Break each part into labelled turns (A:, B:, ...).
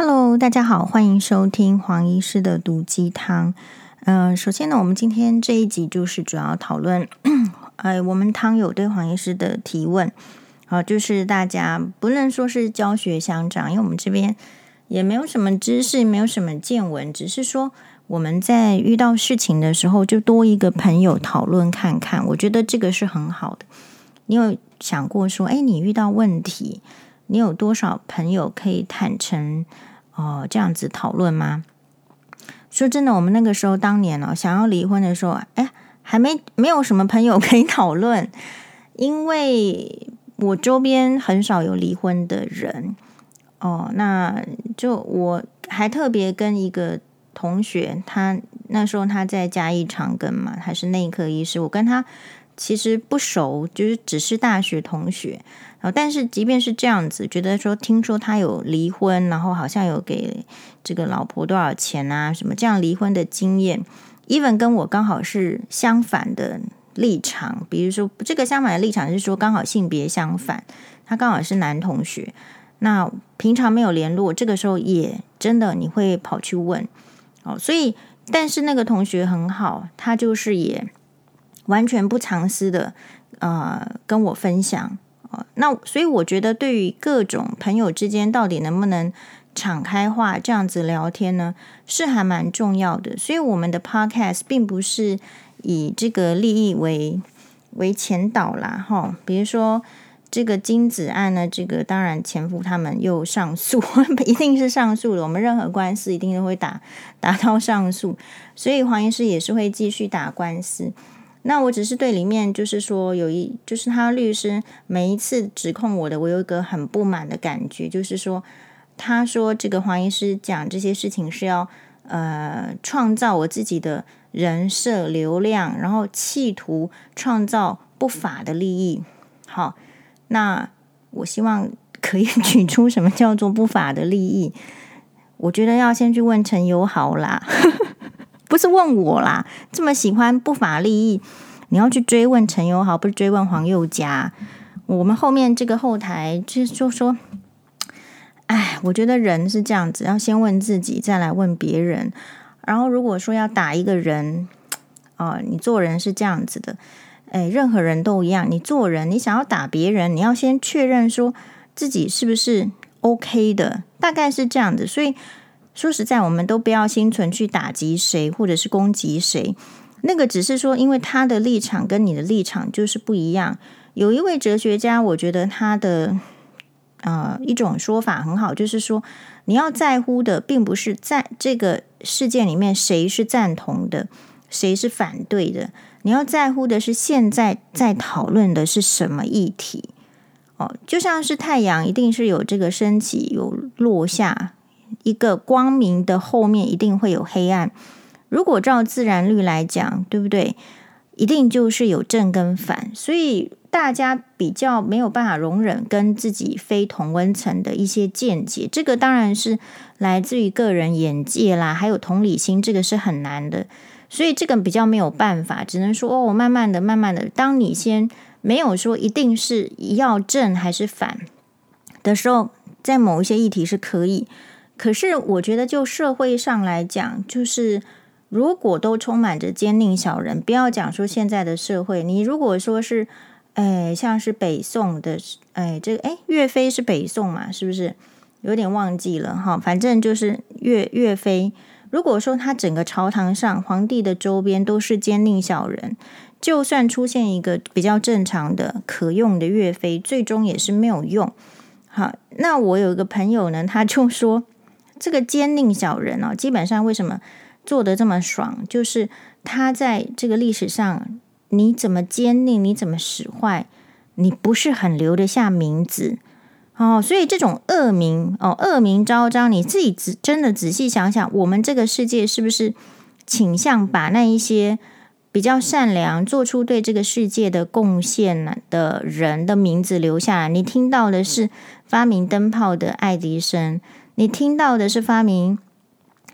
A: Hello，大家好，欢迎收听黄医师的毒鸡汤。呃，首先呢，我们今天这一集就是主要讨论，呃，我们汤友对黄医师的提问，好、就是大家不能说是教学相长，因为我们这边也没有什么知识，没有什么见闻，只是说我们在遇到事情的时候，就多一个朋友讨论看看，我觉得这个是很好的。你有想过说，哎，你遇到问题，你有多少朋友可以坦诚？哦，这样子讨论吗？说真的，我们那个时候当年哦，想要离婚的时候，哎，还没没有什么朋友可以讨论，因为我周边很少有离婚的人。哦，那就我还特别跟一个同学，他那时候他在嘉义长庚嘛，还是内科医师，我跟他其实不熟，就是只是大学同学。但是即便是这样子，觉得说听说他有离婚，然后好像有给这个老婆多少钱啊，什么这样离婚的经验，even 跟我刚好是相反的立场。比如说这个相反的立场是说刚好性别相反，他刚好是男同学，那平常没有联络，这个时候也真的你会跑去问哦。所以，但是那个同学很好，他就是也完全不藏私的，呃，跟我分享。那所以我觉得，对于各种朋友之间到底能不能敞开话这样子聊天呢，是还蛮重要的。所以我们的 podcast 并不是以这个利益为为前导啦，哈。比如说这个精子案呢，这个当然前夫他们又上诉，一定是上诉的。我们任何官司一定都会打打到上诉，所以黄医师也是会继续打官司。那我只是对里面就是说有一就是他律师每一次指控我的，我有一个很不满的感觉，就是说他说这个黄医师讲这些事情是要呃创造我自己的人设流量，然后企图创造不法的利益。好，那我希望 可以举出什么叫做不法的利益？我觉得要先去问陈友豪啦。不是问我啦，这么喜欢不法利益，你要去追问陈友豪，不是追问黄宥嘉。我们后面这个后台就就说，哎，我觉得人是这样子，要先问自己，再来问别人。然后如果说要打一个人，啊、呃，你做人是这样子的，哎，任何人都一样。你做人，你想要打别人，你要先确认说自己是不是 OK 的，大概是这样子。所以。说实在，我们都不要心存去打击谁，或者是攻击谁。那个只是说，因为他的立场跟你的立场就是不一样。有一位哲学家，我觉得他的呃一种说法很好，就是说你要在乎的，并不是在这个事件里面谁是赞同的，谁是反对的。你要在乎的是现在在讨论的是什么议题。哦，就像是太阳，一定是有这个升起，有落下。一个光明的后面一定会有黑暗。如果照自然律来讲，对不对？一定就是有正跟反，所以大家比较没有办法容忍跟自己非同温层的一些见解。这个当然是来自于个人眼界啦，还有同理心，这个是很难的。所以这个比较没有办法，只能说哦，慢慢的、慢慢的，当你先没有说一定是要正还是反的时候，在某一些议题是可以。可是，我觉得就社会上来讲，就是如果都充满着奸佞小人，不要讲说现在的社会，你如果说是，哎，像是北宋的，哎，这个哎，岳飞是北宋嘛，是不是？有点忘记了哈，反正就是岳岳飞。如果说他整个朝堂上皇帝的周边都是奸佞小人，就算出现一个比较正常的可用的岳飞，最终也是没有用。好，那我有一个朋友呢，他就说。这个奸佞小人哦，基本上为什么做的这么爽？就是他在这个历史上，你怎么奸佞，你怎么使坏，你不是很留得下名字哦。所以这种恶名哦，恶名昭彰，你自己仔真的仔细想想，我们这个世界是不是倾向把那一些比较善良、做出对这个世界的贡献的人的名字留下来？你听到的是发明灯泡的爱迪生。你听到的是发明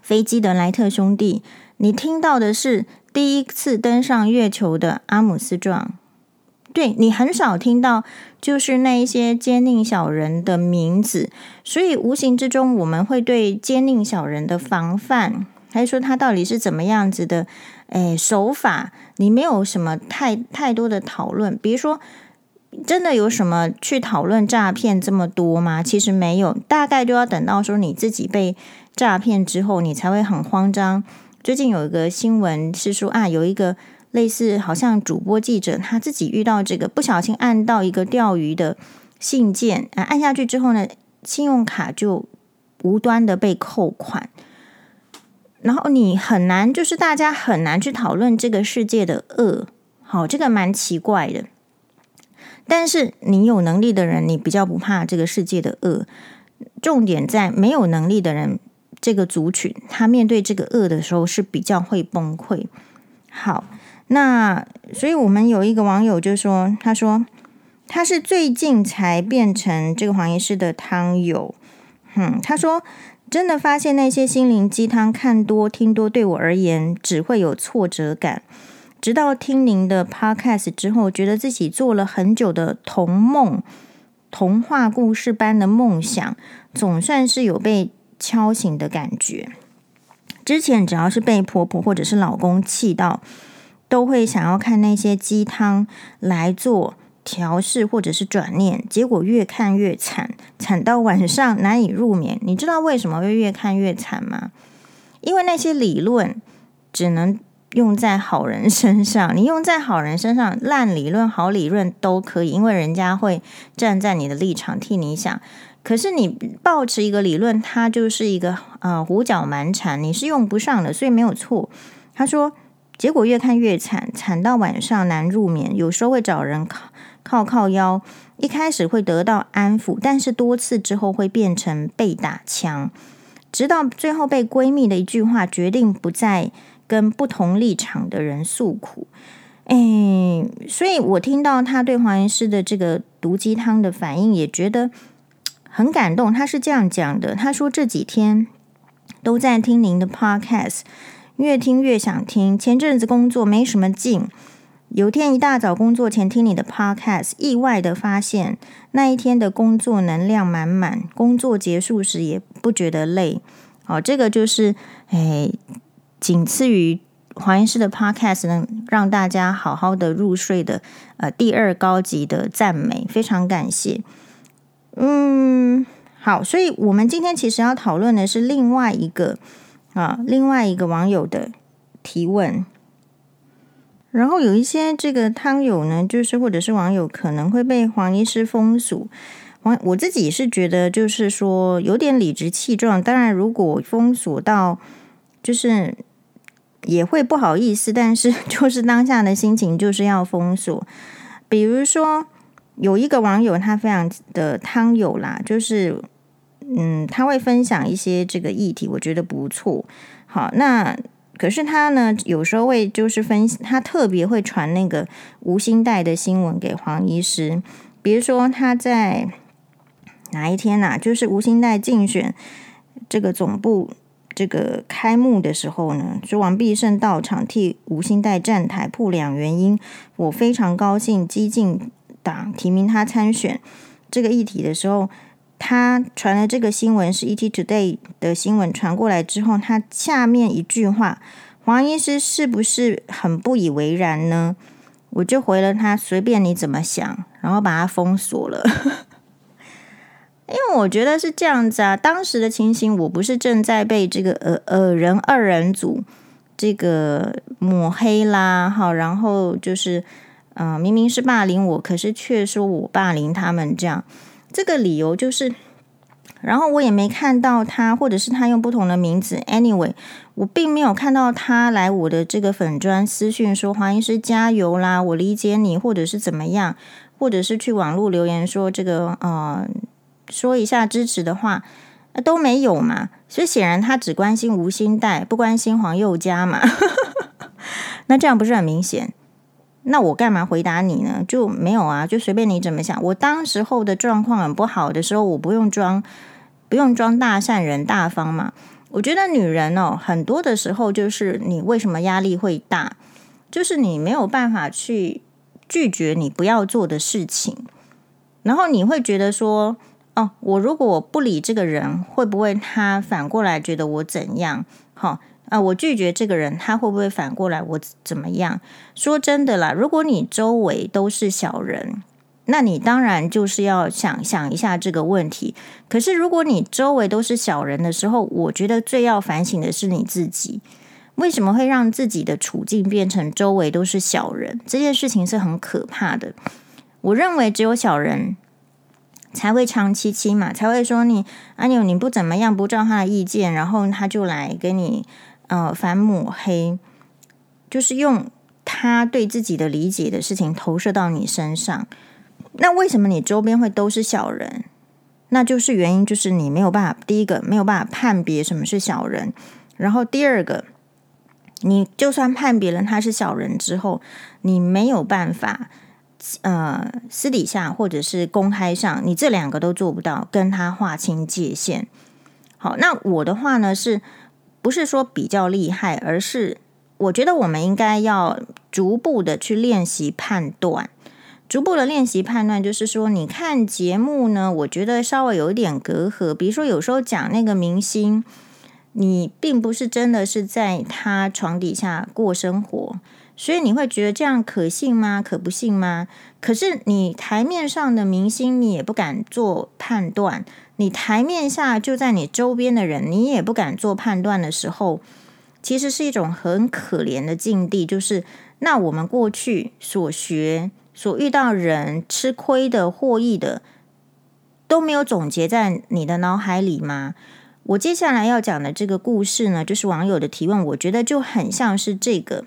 A: 飞机的莱特兄弟，你听到的是第一次登上月球的阿姆斯壮，对，你很少听到，就是那一些奸佞小人的名字，所以无形之中我们会对奸佞小人的防范，还是说他到底是怎么样子的，诶，手法，你没有什么太太多的讨论。比如说，真的有什么去讨论诈骗这么多吗？其实没有，大概就要等到说你自己被诈骗之后，你才会很慌张。最近有一个新闻是说啊，有一个。类似好像主播记者他自己遇到这个不小心按到一个钓鱼的信件啊，按下去之后呢，信用卡就无端的被扣款，然后你很难，就是大家很难去讨论这个世界的恶，好，这个蛮奇怪的。但是你有能力的人，你比较不怕这个世界的恶。重点在没有能力的人，这个族群他面对这个恶的时候是比较会崩溃。好。那所以，我们有一个网友就说：“他说他是最近才变成这个黄医师的汤友。嗯，他说真的发现那些心灵鸡汤看多听多，对我而言只会有挫折感。直到听您的 podcast 之后，觉得自己做了很久的童梦，童话故事般的梦想，总算是有被敲醒的感觉。之前只要是被婆婆或者是老公气到。”都会想要看那些鸡汤来做调试或者是转念，结果越看越惨，惨到晚上难以入眠。你知道为什么会越看越惨吗？因为那些理论只能用在好人身上，你用在好人身上，烂理论、好理论都可以，因为人家会站在你的立场替你想。可是你抱持一个理论，它就是一个、呃、胡搅蛮缠，你是用不上的，所以没有错。他说。结果越看越惨，惨到晚上难入眠。有时候会找人靠靠靠腰，一开始会得到安抚，但是多次之后会变成被打枪，直到最后被闺蜜的一句话决定不再跟不同立场的人诉苦。哎，所以我听到他对黄医师的这个毒鸡汤的反应，也觉得很感动。他是这样讲的：他说这几天都在听您的 podcast。越听越想听。前阵子工作没什么劲，有天一大早工作前听你的 podcast，意外的发现那一天的工作能量满满，工作结束时也不觉得累。哦，这个就是哎，仅次于黄医师的 podcast 能让大家好好的入睡的呃第二高级的赞美，非常感谢。嗯，好，所以我们今天其实要讨论的是另外一个。啊，另外一个网友的提问，然后有一些这个汤友呢，就是或者是网友可能会被黄医师封锁。黄我自己是觉得，就是说有点理直气壮。当然，如果封锁到，就是也会不好意思，但是 就是当下的心情就是要封锁。比如说有一个网友，他非常的汤友啦，就是。嗯，他会分享一些这个议题，我觉得不错。好，那可是他呢，有时候会就是分，他特别会传那个吴欣岱的新闻给黄医师。比如说他在哪一天呐、就是吴欣岱竞选这个总部这个开幕的时候呢，说王必胜到场替吴欣岱站台，铺两原因，我非常高兴，激进党提名他参选这个议题的时候。他传了这个新闻是 ET Today 的新闻传过来之后，他下面一句话，黄医师是不是很不以为然呢？我就回了他，随便你怎么想，然后把他封锁了。因为我觉得是这样子啊，当时的情形，我不是正在被这个呃呃人二人组这个抹黑啦，好，然后就是嗯、呃，明明是霸凌我，可是却说我霸凌他们这样。这个理由就是，然后我也没看到他，或者是他用不同的名字。Anyway，我并没有看到他来我的这个粉专私讯说黄医师加油啦，我理解你，或者是怎么样，或者是去网络留言说这个呃说一下支持的话，都没有嘛。所以显然他只关心吴欣岱，不关心黄宥嘉嘛。那这样不是很明显？那我干嘛回答你呢？就没有啊，就随便你怎么想。我当时候的状况很不好的时候，我不用装，不用装大善人大方嘛。我觉得女人哦，很多的时候就是你为什么压力会大，就是你没有办法去拒绝你不要做的事情，然后你会觉得说，哦，我如果我不理这个人，会不会他反过来觉得我怎样？好啊，我拒绝这个人，他会不会反过来我怎么样？说真的啦，如果你周围都是小人，那你当然就是要想想一下这个问题。可是如果你周围都是小人的时候，我觉得最要反省的是你自己。为什么会让自己的处境变成周围都是小人？这件事情是很可怕的。我认为只有小人才会长期期嘛，才会说你阿牛你不怎么样，不照他的意见，然后他就来给你呃反抹黑，就是用他对自己的理解的事情投射到你身上。那为什么你周边会都是小人？那就是原因就是你没有办法，第一个没有办法判别什么是小人，然后第二个。你就算判别人他是小人之后，你没有办法，呃，私底下或者是公开上，你这两个都做不到，跟他划清界限。好，那我的话呢，是不是说比较厉害，而是我觉得我们应该要逐步的去练习判断，逐步的练习判断，就是说，你看节目呢，我觉得稍微有一点隔阂，比如说有时候讲那个明星。你并不是真的是在他床底下过生活，所以你会觉得这样可信吗？可不信吗？可是你台面上的明星，你也不敢做判断；你台面下就在你周边的人，你也不敢做判断的时候，其实是一种很可怜的境地。就是那我们过去所学、所遇到人吃亏的、获益的，都没有总结在你的脑海里吗？我接下来要讲的这个故事呢，就是网友的提问，我觉得就很像是这个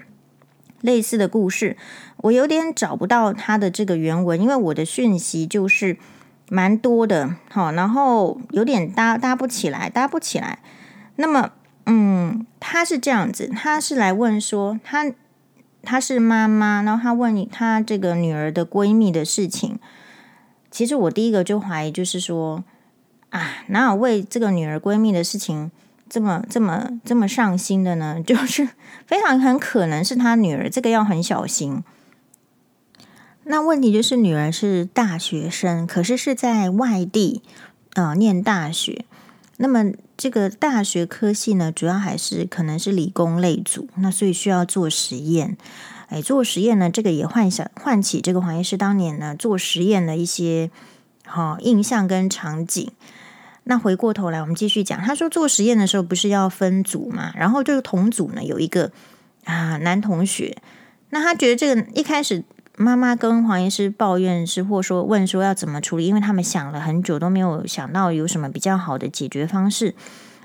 A: 类似的故事。我有点找不到他的这个原文，因为我的讯息就是蛮多的，好，然后有点搭搭不起来，搭不起来。那么，嗯，他是这样子，他是来问说，他他是妈妈，然后他问他这个女儿的闺蜜的事情。其实我第一个就怀疑，就是说。啊，哪有为这个女儿闺蜜的事情这么这么这么上心的呢？就是非常很可能是他女儿，这个要很小心。那问题就是女儿是大学生，可是是在外地呃念大学。那么这个大学科系呢，主要还是可能是理工类组，那所以需要做实验。哎，做实验呢，这个也唤想唤起这个黄医师当年呢做实验的一些好、印象跟场景。那回过头来，我们继续讲。他说做实验的时候不是要分组嘛？然后这个同组呢有一个啊男同学，那他觉得这个一开始妈妈跟黄医师抱怨是，或说问说要怎么处理，因为他们想了很久都没有想到有什么比较好的解决方式，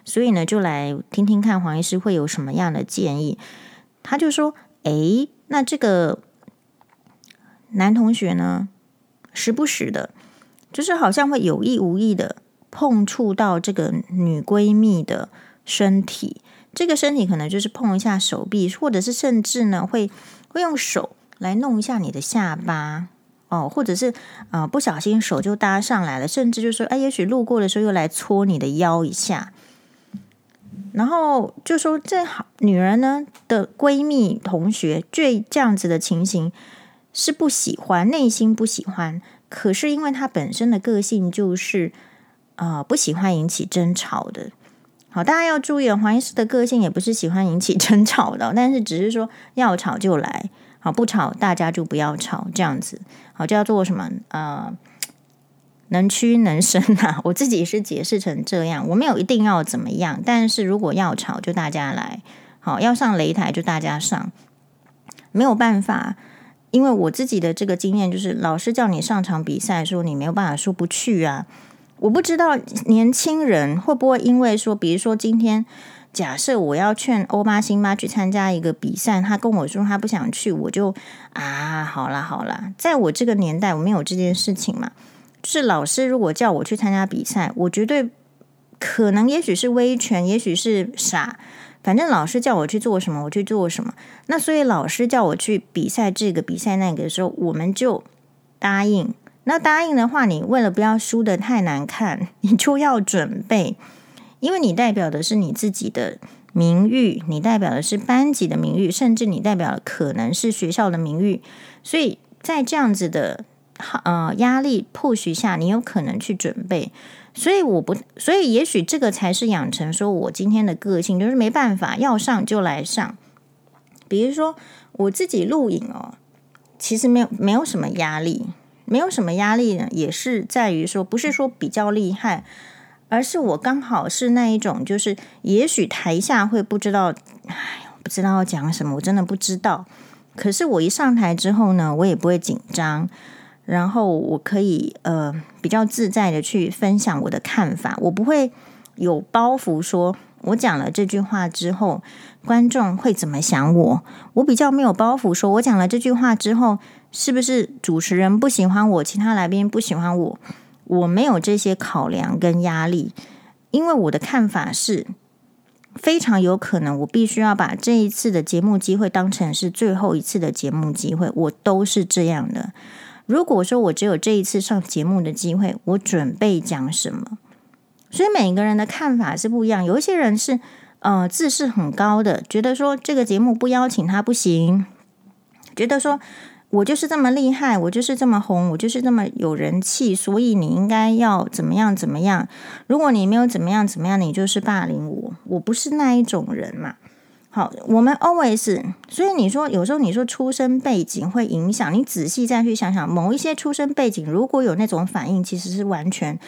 A: 所以呢就来听听看黄医师会有什么样的建议。他就说：“诶，那这个男同学呢，时不时的，就是好像会有意无意的。”碰触到这个女闺蜜的身体，这个身体可能就是碰一下手臂，或者是甚至呢会会用手来弄一下你的下巴哦，或者是啊、不小心手就搭上来了，甚至就说哎，也许路过的时候又来搓你的腰一下，然后就说这好女人呢的闺蜜同学，对这样子的情形是不喜欢，内心不喜欢，可是因为她本身的个性就是。啊、不喜欢引起争吵的。好，大家要注意，黄医师的个性也不是喜欢引起 争吵的，但是只是说要吵就来，好，不吵大家就不要吵，这样子，好，叫做什么？呃，能屈能伸啊。我自己是解释成这样，我没有一定要怎么样，但是如果要吵就大家来，好，要上擂台就大家上，没有办法，因为我自己的这个经验就是，老师叫你上场比赛，说你没有办法说不去啊。我不知道年轻人会不会因为说，比如说今天假设我要劝欧巴新巴去参加一个比赛，他跟我说他不想去，我就啊，好啦好啦，在我这个年代我没有这件事情嘛。就是老师如果叫我去参加比赛，我绝对可能也许是威权，也许是傻，反正老师叫我去做什么，我去做什么。那所以老师叫我去比赛这个比赛那个的时候，我们就答应。那答应的话，你为了不要输得太难看，你就要准备，因为你代表的是你自己的名誉，你代表的是班级的名誉，甚至你代表的可能是学校的名誉，所以在这样子的呃压力 push 下，你有可能去准备。所以我不，所以也许这个才是养成说我今天的个性，就是没办法要上就来上。比如说我自己录影哦，其实没有没有什么压力，没有什么压力呢，也是在于说不是说比较厉害，而是我刚好是那一种，就是也许台下会不知道，哎，不知道要讲什么，我真的不知道。可是我一上台之后呢，我也不会紧张。然后我可以呃比较自在的去分享我的看法，我不会有包袱说，我讲了这句话之后，观众会怎么想我？我比较没有包袱，说我讲了这句话之后，是不是主持人不喜欢我，其他来宾不喜欢我？我没有这些考量跟压力，因为我的看法是非常有可能，我必须要把这一次的节目机会当成是最后一次的节目机会，我都是这样的。如果说我只有这一次上节目的机会，我准备讲什么？所以每个人的看法是不一样。有一些人是呃自视很高的，觉得说这个节目不邀请他不行，觉得说我就是这么厉害，我就是这么红，我就是这么有人气，所以你应该要怎么样怎么样。如果你没有怎么样怎么样，你就是霸凌我。我不是那一种人嘛。好，我们 always，所以你说有时候你说出生背景会影响，你仔细再去想想，某一些出生背景如果有那种反应，其实是完全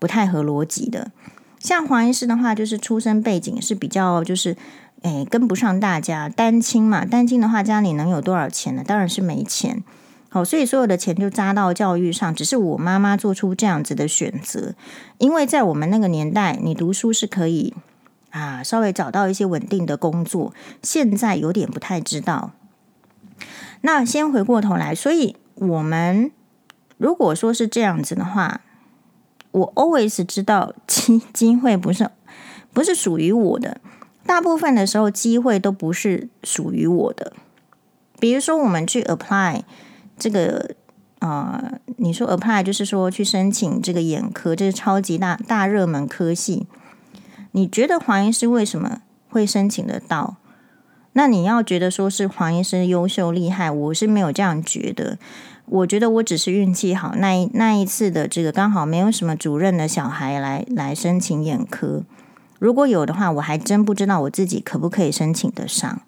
A: 不太合逻辑的。像黄医师的话，就是出生背景是比较就是，诶，跟不上大家，单亲嘛，单亲的话家里能有多少钱呢？当然是没钱。好，所以所有的钱就砸到教育上，只是我妈妈做出这样子的选择，因为在我们那个年代，你读书是可以。啊，稍微找到一些稳定的工作，现在有点不太知道。那先回过头来，所以我们如果说是这样子的话，我 always 知道 机机会不是不是属于我的，大部分的时候机会都不是属于我的。比如说，我们去 apply 这个、呃，你说 apply 就是说去申请这个眼科，这是超级大大热门科系。你觉得黄医师为什么会申请得到？那你要觉得说是黄医师优秀厉害，我是没有这样觉得。我觉得我只是运气好，那一那一次的这个刚好没有什么主任的小孩来来申请眼科。如果有的话，我还真不知道我自己可不可以申请得上。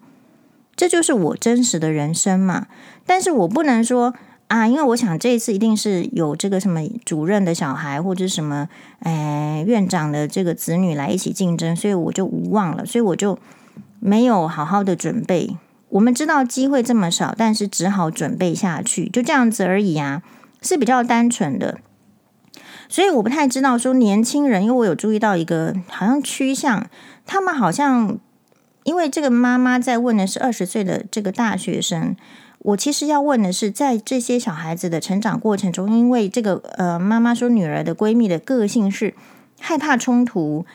A: 这就是我真实的人生嘛。但是我不能说。啊，因为我想这一次一定是有这个什么主任的小孩或者什么，哎，院长的这个子女来一起竞争，所以我就无望了，所以我就没有好好的准备。我们知道机会这么少，但是只好准备下去，就这样子而已啊，是比较单纯的。所以我不太知道说年轻人，因为我有注意到一个好像趋向，他们好像因为这个妈妈在问的是二十岁的这个大学生。我其实要问的是，在这些小孩子的成长过程中，因为这个呃，妈妈说女儿的闺蜜的个性是害怕冲突，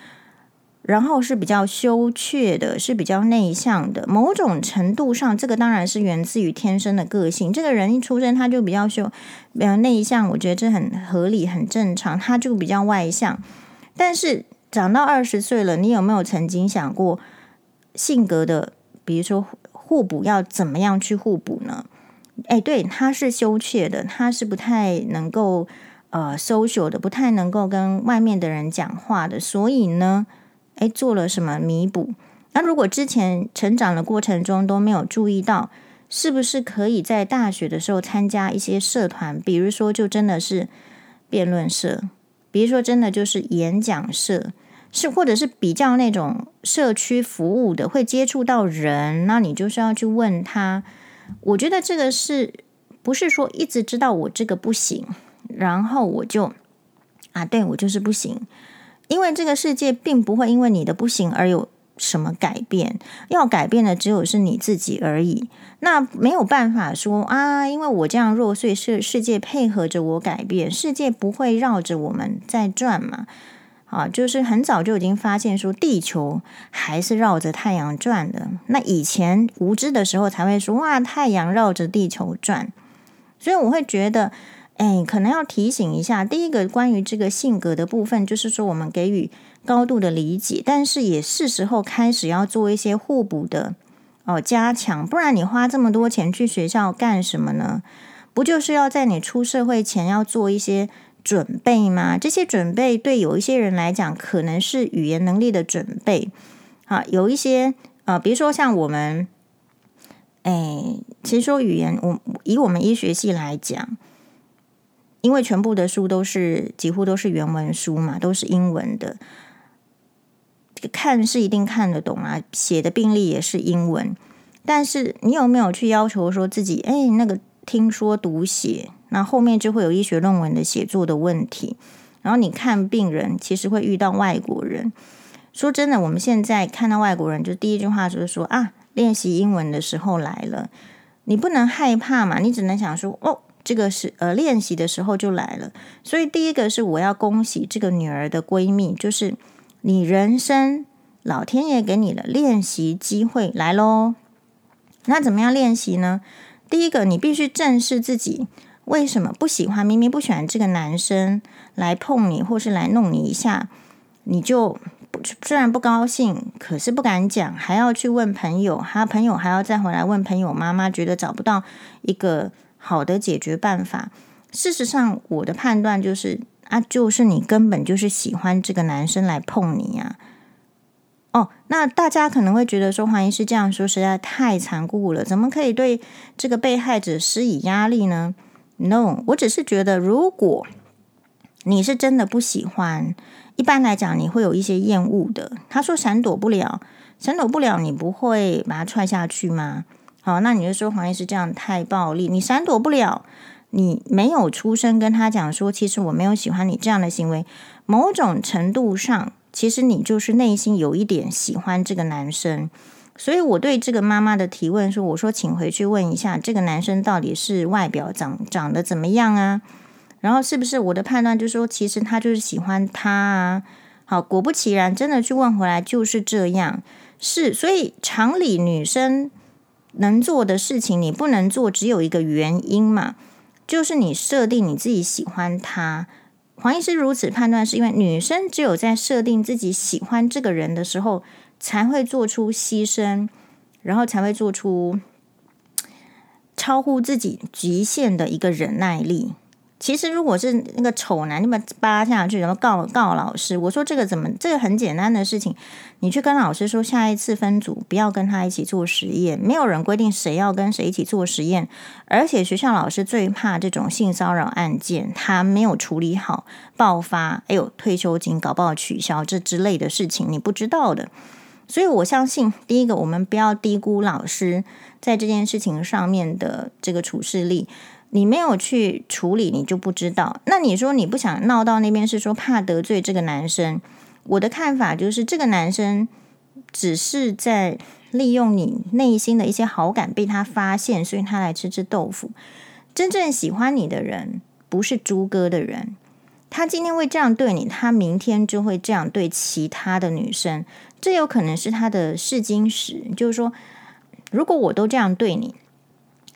A: 然后是比较羞怯的，是比较内向的。某种程度上，这个当然是源自于天生的个性。这个人一出生他就比较羞，比较内向，我觉得这很合理、很正常。他就比较外向，但是长到二十岁了，你有没有曾经想过性格的，比如说？互补要怎么样去互补呢？哎，对，他是羞怯的，他是不太能够呃 social 的，不太能够跟外面的人讲话的。所以呢，哎，做了什么弥补？那如果之前成长的过程中都没有注意到，是不是可以在大学的时候参加一些社团？比如说，就真的是辩论社，比如说真的就是演讲社。是，或者是比较那种社区服务的，会接触到人，那你就是要去问他。我觉得这个是不是说一直知道我这个不行，然后我就啊，对，我就是不行。因为这个世界并不会因为你的不行而有什么改变，要改变的只有是你自己而已。那没有办法说啊，因为我这样弱，所以世世界配合着我改变，世界不会绕着我们在转嘛。啊，就是很早就已经发现说，地球还是绕着太阳转的。那以前无知的时候才会说，哇，太阳绕着地球转。所以我会觉得，哎，可能要提醒一下，第一个关于这个性格的部分，就是说我们给予高度的理解，但是也是时候开始要做一些互补的哦，加强。不然你花这么多钱去学校干什么呢？不就是要在你出社会前要做一些准备吗？这些准备对有一些人来讲，可能是语言能力的准备。好，有一些呃，比如说像我们，哎，其实说语言，我以我们医学系来讲，因为全部的书都是几乎都是原文书嘛，都是英文的，看是一定看得懂啊，写的病历也是英文。但是你有没有去要求说自己，哎，那个听说读写，那后面就会有医学论文的写作的问题。然后你看病人，其实会遇到外国人。说真的，我们现在看到外国人，就第一句话就是说啊，练习英文的时候来了。你不能害怕嘛，你只能想说哦，这个是呃练习的时候就来了。所以第一个是我要恭喜这个女儿的闺蜜，就是你人生老天爷给你的练习机会来喽。那怎么样练习呢？第一个，你必须正视自己为什么不喜欢，明明不喜欢这个男生来碰你，或是来弄你一下，你就。虽然不高兴，可是不敢讲，还要去问朋友，他朋友还要再回来问朋友妈妈，觉得找不到一个好的解决办法。事实上，我的判断就是啊，就是你根本就是喜欢这个男生来碰你呀。哦，那大家可能会觉得说，黄医师这样说实在太残酷了，怎么可以对这个被害者施以压力呢？No，我只是觉得，如果你是真的不喜欢。一般来讲，你会有一些厌恶的。他说闪躲不了，闪躲不了，你不会把他踹下去吗？好，那你就说黄医师这样太暴力，你闪躲不了，你没有出声跟他讲说，其实我没有喜欢你这样的行为。某种程度上，其实你就是内心有一点喜欢这个男生。所以我对这个妈妈的提问说，我说请回去问一下，这个男生到底是外表长长得怎么样啊？然后是不是我的判断就是说，其实他就是喜欢他啊？好，果不其然，真的去问回来就是这样。是，所以常理女生能做的事情，你不能做，只有一个原因嘛，就是你设定你自己喜欢他。黄医师如此判断，是因为女生只有在设定自己喜欢这个人的时候，才会做出牺牲，然后才会做出超乎自己极限的一个忍耐力。其实，如果是那个丑男，你把扒下去，然后告告老师。我说这个怎么？这个很简单的事情，你去跟老师说，下一次分组不要跟他一起做实验。没有人规定谁要跟谁一起做实验，而且学校老师最怕这种性骚扰案件，他没有处理好爆发，哎呦，退休金搞不好取消这之类的事情，你不知道的。所以我相信，第一个，我们不要低估老师在这件事情上面的这个处事力。你没有去处理，你就不知道。那你说你不想闹到那边，是说怕得罪这个男生？我的看法就是，这个男生只是在利用你内心的一些好感被他发现，所以他来吃吃豆腐。真正喜欢你的人，不是猪哥的人。他今天会这样对你，他明天就会这样对其他的女生。这有可能是他的试金石，就是说，如果我都这样对你。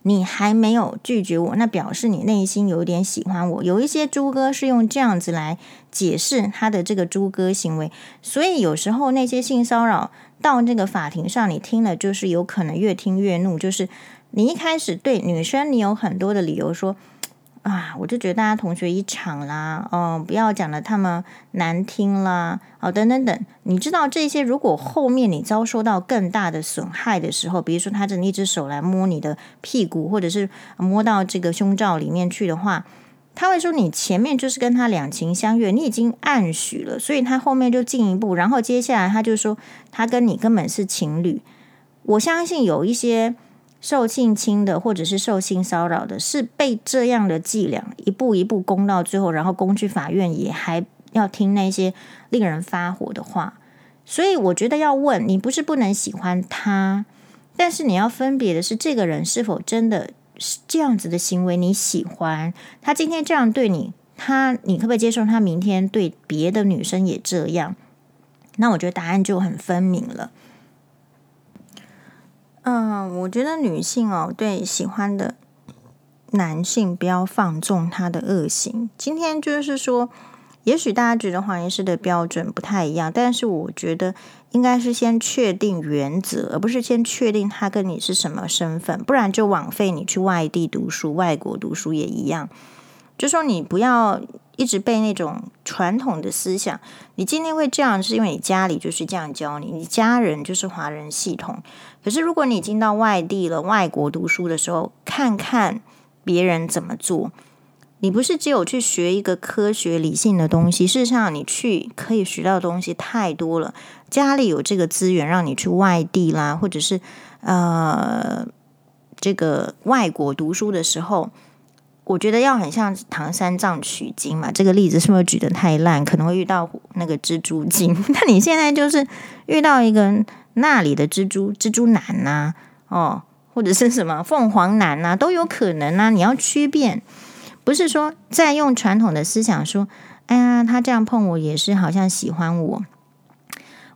A: 你还没有拒绝我，那表示你内心有一点喜欢我。有一些猪哥是用这样子来解释他的这个猪哥行为，所以有时候那些性骚扰到那个法庭上，你听了就是有可能越听越怒。就是你一开始对女生，你有很多的理由说。啊，我就觉得大家同学一场啦，嗯，不要讲得他们难听啦，哦，等等等，你知道这些，如果后面你遭受到更大的损害的时候，比如说他这一只手来摸你的屁股，或者是摸到这个胸罩里面去的话，他会说你前面就是跟他两情相悦，你已经暗许了，所以他后面就进一步，然后接下来他就说他跟你根本是情侣。我相信有一些。受性侵的，或者是受性骚扰的，是被这样的伎俩一步一步攻到最后，然后攻去法院，也还要听那些令人发火的话。所以我觉得要问你，不是不能喜欢他，但是你要分别的是，这个人是否真的是这样子的行为你喜欢？他今天这样对你，他你可不可以接受？他明天对别的女生也这样？那我觉得答案就很分明了。嗯，我觉得女性哦，对喜欢的男性不要放纵他的恶行。今天就是说，也许大家觉得黄医师的标准不太一样，但是我觉得应该是先确定原则，而不是先确定他跟你是什么身份，不然就枉费你去外地读书、外国读书也一样。就说你不要一直被那种传统的思想，你今天会这样，是因为你家里就是这样教你，你家人就是华人系统。可是如果你已经到外地了、外国读书的时候，看看别人怎么做。你不是只有去学一个科学理性的东西，事实上你去可以学到的东西太多了。家里有这个资源让你去外地啦，或者是呃这个外国读书的时候，我觉得要很像唐三藏取经嘛。这个例子是不是举得太烂？可能会遇到那个蜘蛛精。那你现在就是遇到一个那里的蜘蛛蜘蛛男呐、哦，或者是什么凤凰男呐、都有可能啊。你要区辨。不是说再用传统的思想说，哎呀，他这样碰我也是好像喜欢我。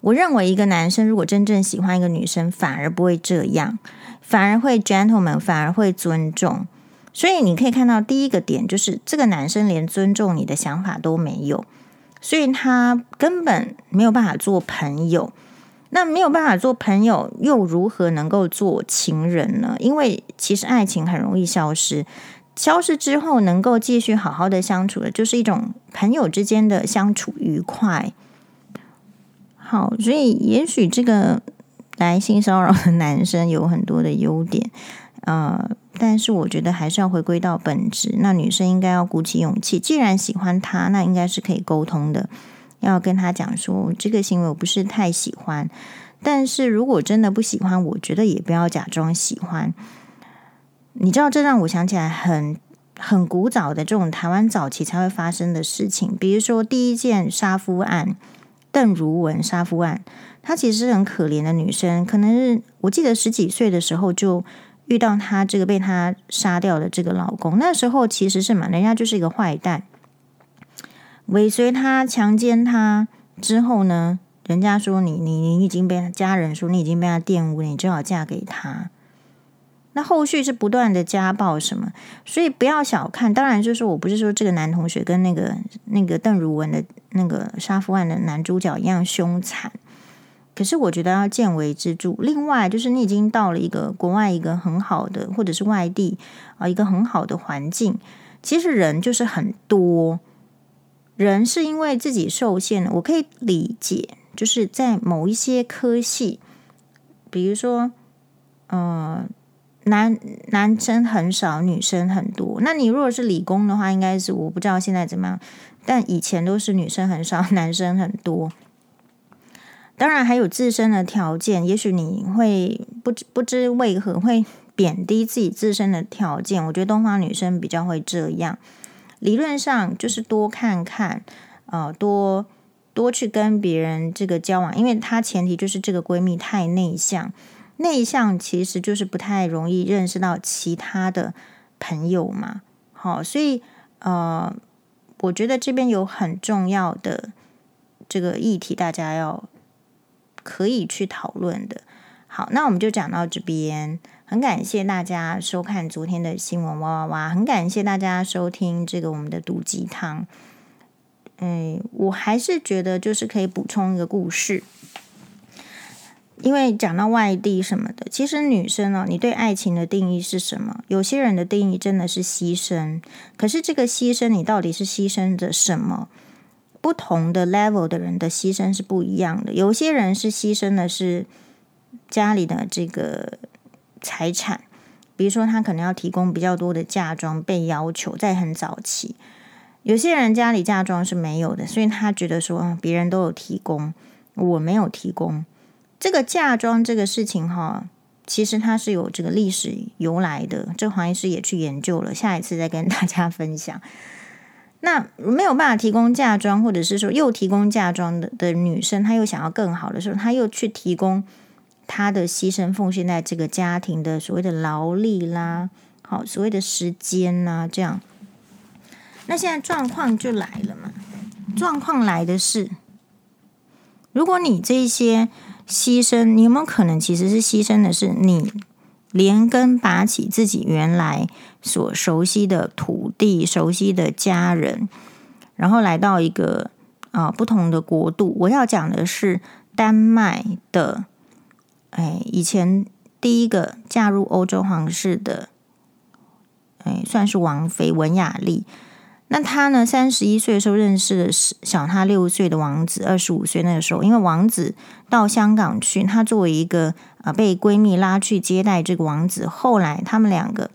A: 我认为一个男生如果真正喜欢一个女生，反而不会这样，反而会 gentleman，反而会尊重。所以你可以看到第一个点就是，这个男生连尊重你的想法都没有，所以他根本没有办法做朋友。那没有办法做朋友，又如何能够做情人呢？因为其实爱情很容易消失。消失之后，能够继续好好的相处的，就是一种朋友之间的相处愉快。好，所以也许这个来性骚扰的男生有很多的优点，呃，但是我觉得还是要回归到本质。那女生应该要鼓起勇气，既然喜欢他，那应该是可以沟通的，要跟他讲说这个行为我不是太喜欢。但是如果真的不喜欢，我觉得也不要假装喜欢。你知道，这让我想起来很很古早的这种台湾早期才会发生的事情，比如说第一件杀夫案，邓如雯杀夫案，她其实是很可怜的女生，可能是我记得十几岁的时候就遇到她这个被她杀掉的这个老公，那时候其实是嘛，人家就是一个坏蛋，尾随她强奸她之后呢，人家说你你你已经被他家人说你已经被他玷污，你最好嫁给他。那后续是不断的家暴什么，所以不要小看。当然，就是我不是说这个男同学跟那个那个邓如雯的那个杀夫案的男主角一样凶残，可是我觉得要见微知著。另外，就是你已经到了一个国外一个很好的，或者是外地啊一个很好的环境，其实人就是很多，人是因为自己受限了。我可以理解，就是在某一些科系，比如说，呃。男男生很少，女生很多。那你如果是理工的话，应该是我不知道现在怎么样，但以前都是女生很少，男生很多。当然还有自身的条件，也许你会不知不知为何会贬低自己自身的条件。我觉得东方女生比较会这样。理论上就是多看看，呃，多多去跟别人这个交往，因为她前提就是这个闺蜜太内向。内向其实就是不太容易认识到其他的朋友嘛，好，所以呃，我觉得这边有很重要的这个议题，大家要可以去讨论的。好，那我们就讲到这边，很感谢大家收看昨天的新闻哇哇哇，很感谢大家收听这个我们的毒鸡汤。嗯，我还是觉得就是可以补充一个故事。因为讲到外地什么的，其实女生呢、哦，你对爱情的定义是什么？有些人的定义真的是牺牲，可是这个牺牲你到底是牺牲着什么？不同的 level 的人的牺牲是不一样的。有些人是牺牲的是家里的这个财产，比如说他可能要提供比较多的嫁妆，被要求在很早期。有些人家里嫁妆是没有的，所以他觉得说，嗯，别人都有提供，我没有提供。这个嫁妆这个事情哈，其实它是有这个历史由来的。这黄医师也去研究了，下一次再跟大家分享。那没有办法提供嫁妆，或者是说又提供嫁妆的的女生，她又想要更好的时候，她又去提供她的牺牲奉献在这个家庭的所谓的劳力啦，好，所谓的时间呐，这样。那现在状况就来了嘛，状况来的是，如果你这些。牺牲，你有没有可能其实是牺牲的是你连根拔起自己原来所熟悉的土地、熟悉的家人，然后来到一个啊、不同的国度。我要讲的是，丹麦的，哎，以前第一个嫁入欧洲皇室的，哎，算是王妃文雅丽。那她呢，三十一岁的时候认识了小她六岁的王子，二十五岁那个时候，因为王子到香港去，她作为一个啊被闺蜜拉去接待这个王子，后来他们两个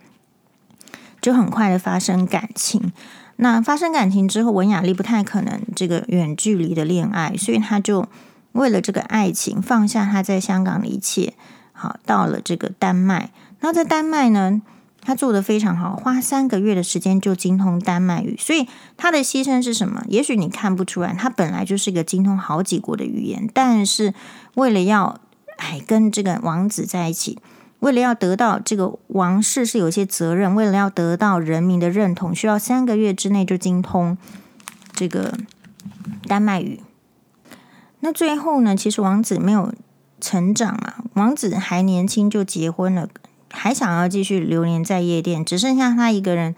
A: 就很快的发生感情。那发生感情之后，文雅丽不太可能这个远距离的恋爱，所以她就为了这个爱情放下她在香港的一切，好到了这个丹麦。那在丹麦呢，他做得非常好，花三个月的时间就精通丹麦语。所以他的牺牲是什么？也许你看不出来，他本来就是一个精通好几国的语言，但是为了要哎跟这个王子在一起。为了要得到这个王室是有些责任，为了要得到人民的认同，需要三个月之内就精通这个丹麦语。那最后呢，其实王子没有成长啊，王子还年轻就结婚了，还想要继续流连在夜店，只剩下他一个人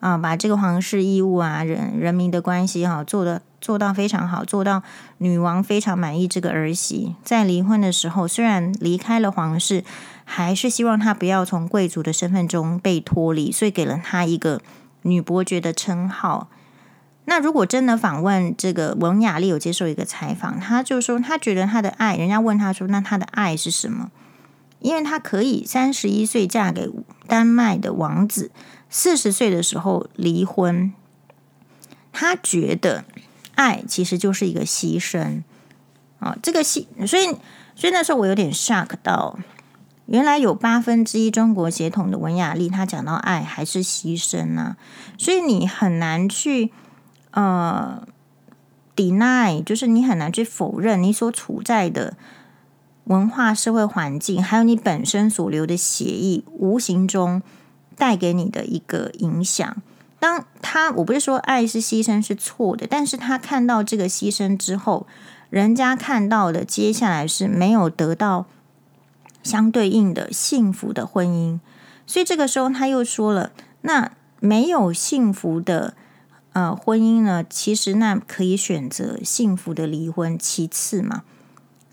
A: 啊，把这个皇室义务啊、人人民的关系哈、做的做到非常好，做到女王非常满意。这个儿媳在离婚的时候，虽然离开了皇室。还是希望她不要从贵族的身份中被脱离，所以给了她一个女伯爵的称号。那如果真的访问这个文雅丽有接受一个采访，她就说她觉得她的爱，人家问她说，那她的爱是什么？因为她可以三十一岁嫁给丹麦的王子，四十岁的时候离婚。她觉得爱其实就是一个牺牲啊，这个牺，所以所以那时候我有点 shock 到。原来有八分之一中国血统的文雅丽，她讲到爱还是牺牲呢、啊？所以你很难去呃 deny，就是你很难去否认你所处在的文化社会环境，还有你本身所留的血液，无形中带给你的一个影响。当他我不是说爱是牺牲是错的，但是他看到这个牺牲之后，人家看到的接下来是没有得到。相对应的幸福的婚姻，所以这个时候他又说了：“那没有幸福的呃婚姻呢？其实那可以选择幸福的离婚，其次嘛。”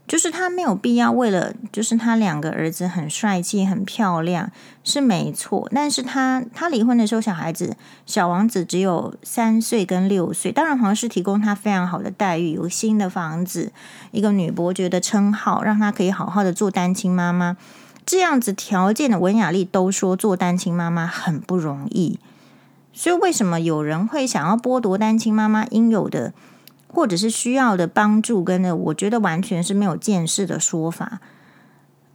A: 就是他没有必要为了，就是他两个儿子很帅气、很漂亮是没错，但是他他离婚的时候，小孩子小王子只有三岁跟六岁，当然皇室提供他非常好的待遇，有新的房子，一个女伯爵的称号，让他可以好好的做单亲妈妈。这样子条件的文雅丽都说做单亲妈妈很不容易，所以为什么有人会想要剥夺单亲妈妈应有的？或者是需要的帮助，跟呢，我觉得完全是没有见识的说法。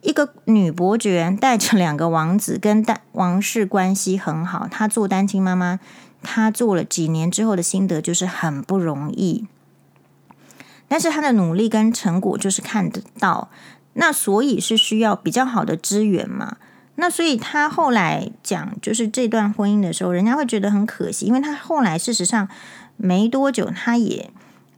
A: 一个女伯爵带着两个王子，跟单王室关系很好。她做单亲妈妈，她做了几年之后的心得就是很不容易。但是她的努力跟成果就是看得到。那所以是需要比较好的资源嘛？那所以她后来讲，就是这段婚姻的时候，人家会觉得很可惜，因为她后来事实上没多久，她也。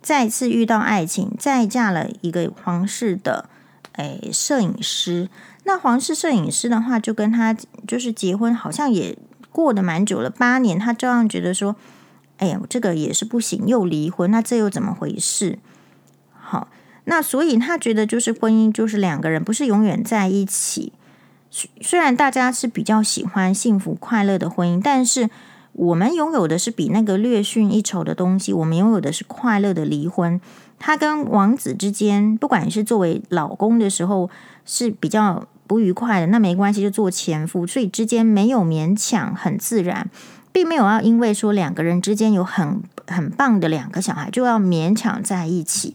A: 再次遇到爱情，再嫁了一个皇室的诶摄影师。那皇室摄影师的话，就跟他就是结婚，好像也过得蛮久了，八年。他照样觉得说，哎呀，这个也是不行，又离婚，那这又怎么回事？好，那所以他觉得就是婚姻就是两个人不是永远在一起。虽然大家是比较喜欢幸福快乐的婚姻，但是。我们拥有的是比那个略逊一筹的东西，我们拥有的是快乐的离婚。他跟王子之间，不管是作为老公的时候是比较不愉快的，那没关系，就做前夫，所以之间没有勉强，很自然，并没有要因为说两个人之间有很很棒的两个小孩就要勉强在一起。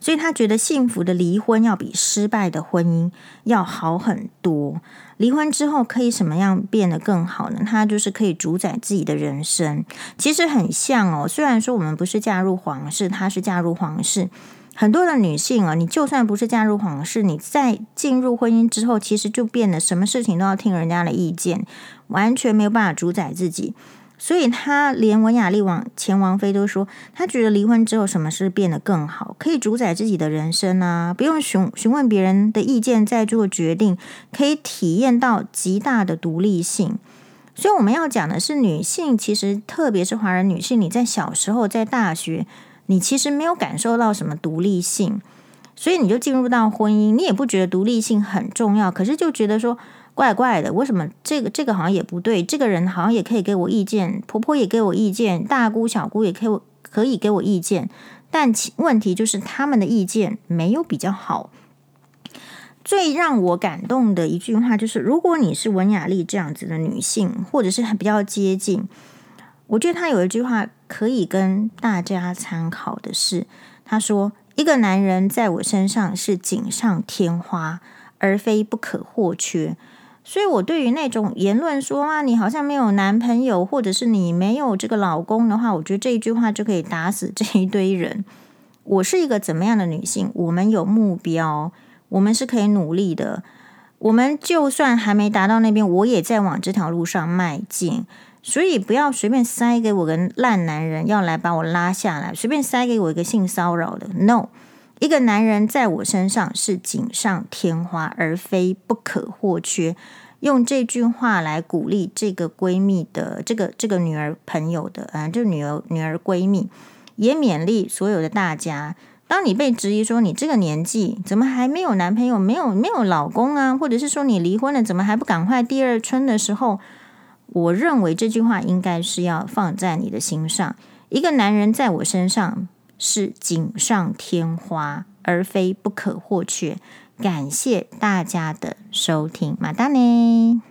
A: 所以他觉得幸福的离婚要比失败的婚姻要好很多。离婚之后可以什么样变得更好呢？他就是可以主宰自己的人生。其实很像哦，虽然说我们不是嫁入皇室，她是嫁入皇室。很多的女性啊，你就算不是嫁入皇室，你在进入婚姻之后，其实就变得什么事情都要听人家的意见，完全没有办法主宰自己。所以，他连文雅丽王前王妃都说，他觉得离婚之后，什么事变得更好，可以主宰自己的人生啊，不用询询问别人的意见再做决定，可以体验到极大的独立性。所以，我们要讲的是，女性其实，特别是华人女性，你在小时候在大学，你其实没有感受到什么独立性。所以你就进入到婚姻，你也不觉得独立性很重要，可是就觉得说怪怪的，为什么这个这个好像也不对？这个人好像也可以给我意见，婆婆也给我意见，大姑小姑也可以可以给我意见，但其问题就是他们的意见没有比较好。最让我感动的一句话就是：如果你是文雅丽这样子的女性，或者是比较接近，我觉得她有一句话可以跟大家参考的是，她说：“一个男人在我身上是锦上添花，而非不可或缺。”所以，我对于那种言论说啊，你好像没有男朋友，或者是你没有这个老公的话，我觉得这一句话就可以打死这一堆人。我是一个怎么样的女性？我们有目标。我们是可以努力的，我们就算还没达到那边，我也在往这条路上迈进。所以不要随便塞给我个烂男人，要来把我拉下来，随便塞给我一个性骚扰的。No，一个男人在我身上是锦上添花，而非不可或缺。用这句话来鼓励这个闺蜜的这个这个女儿朋友的，啊，就女儿女儿闺蜜，也勉励所有的大家。当你被质疑说你这个年纪怎么还没有男朋友、没有没有老公啊，或者是说你离婚了，怎么还不赶快第二春的时候，我认为这句话应该是要放在你的心上。一个男人在我身上是锦上添花，而非不可或缺。感谢大家的收听，马达呢。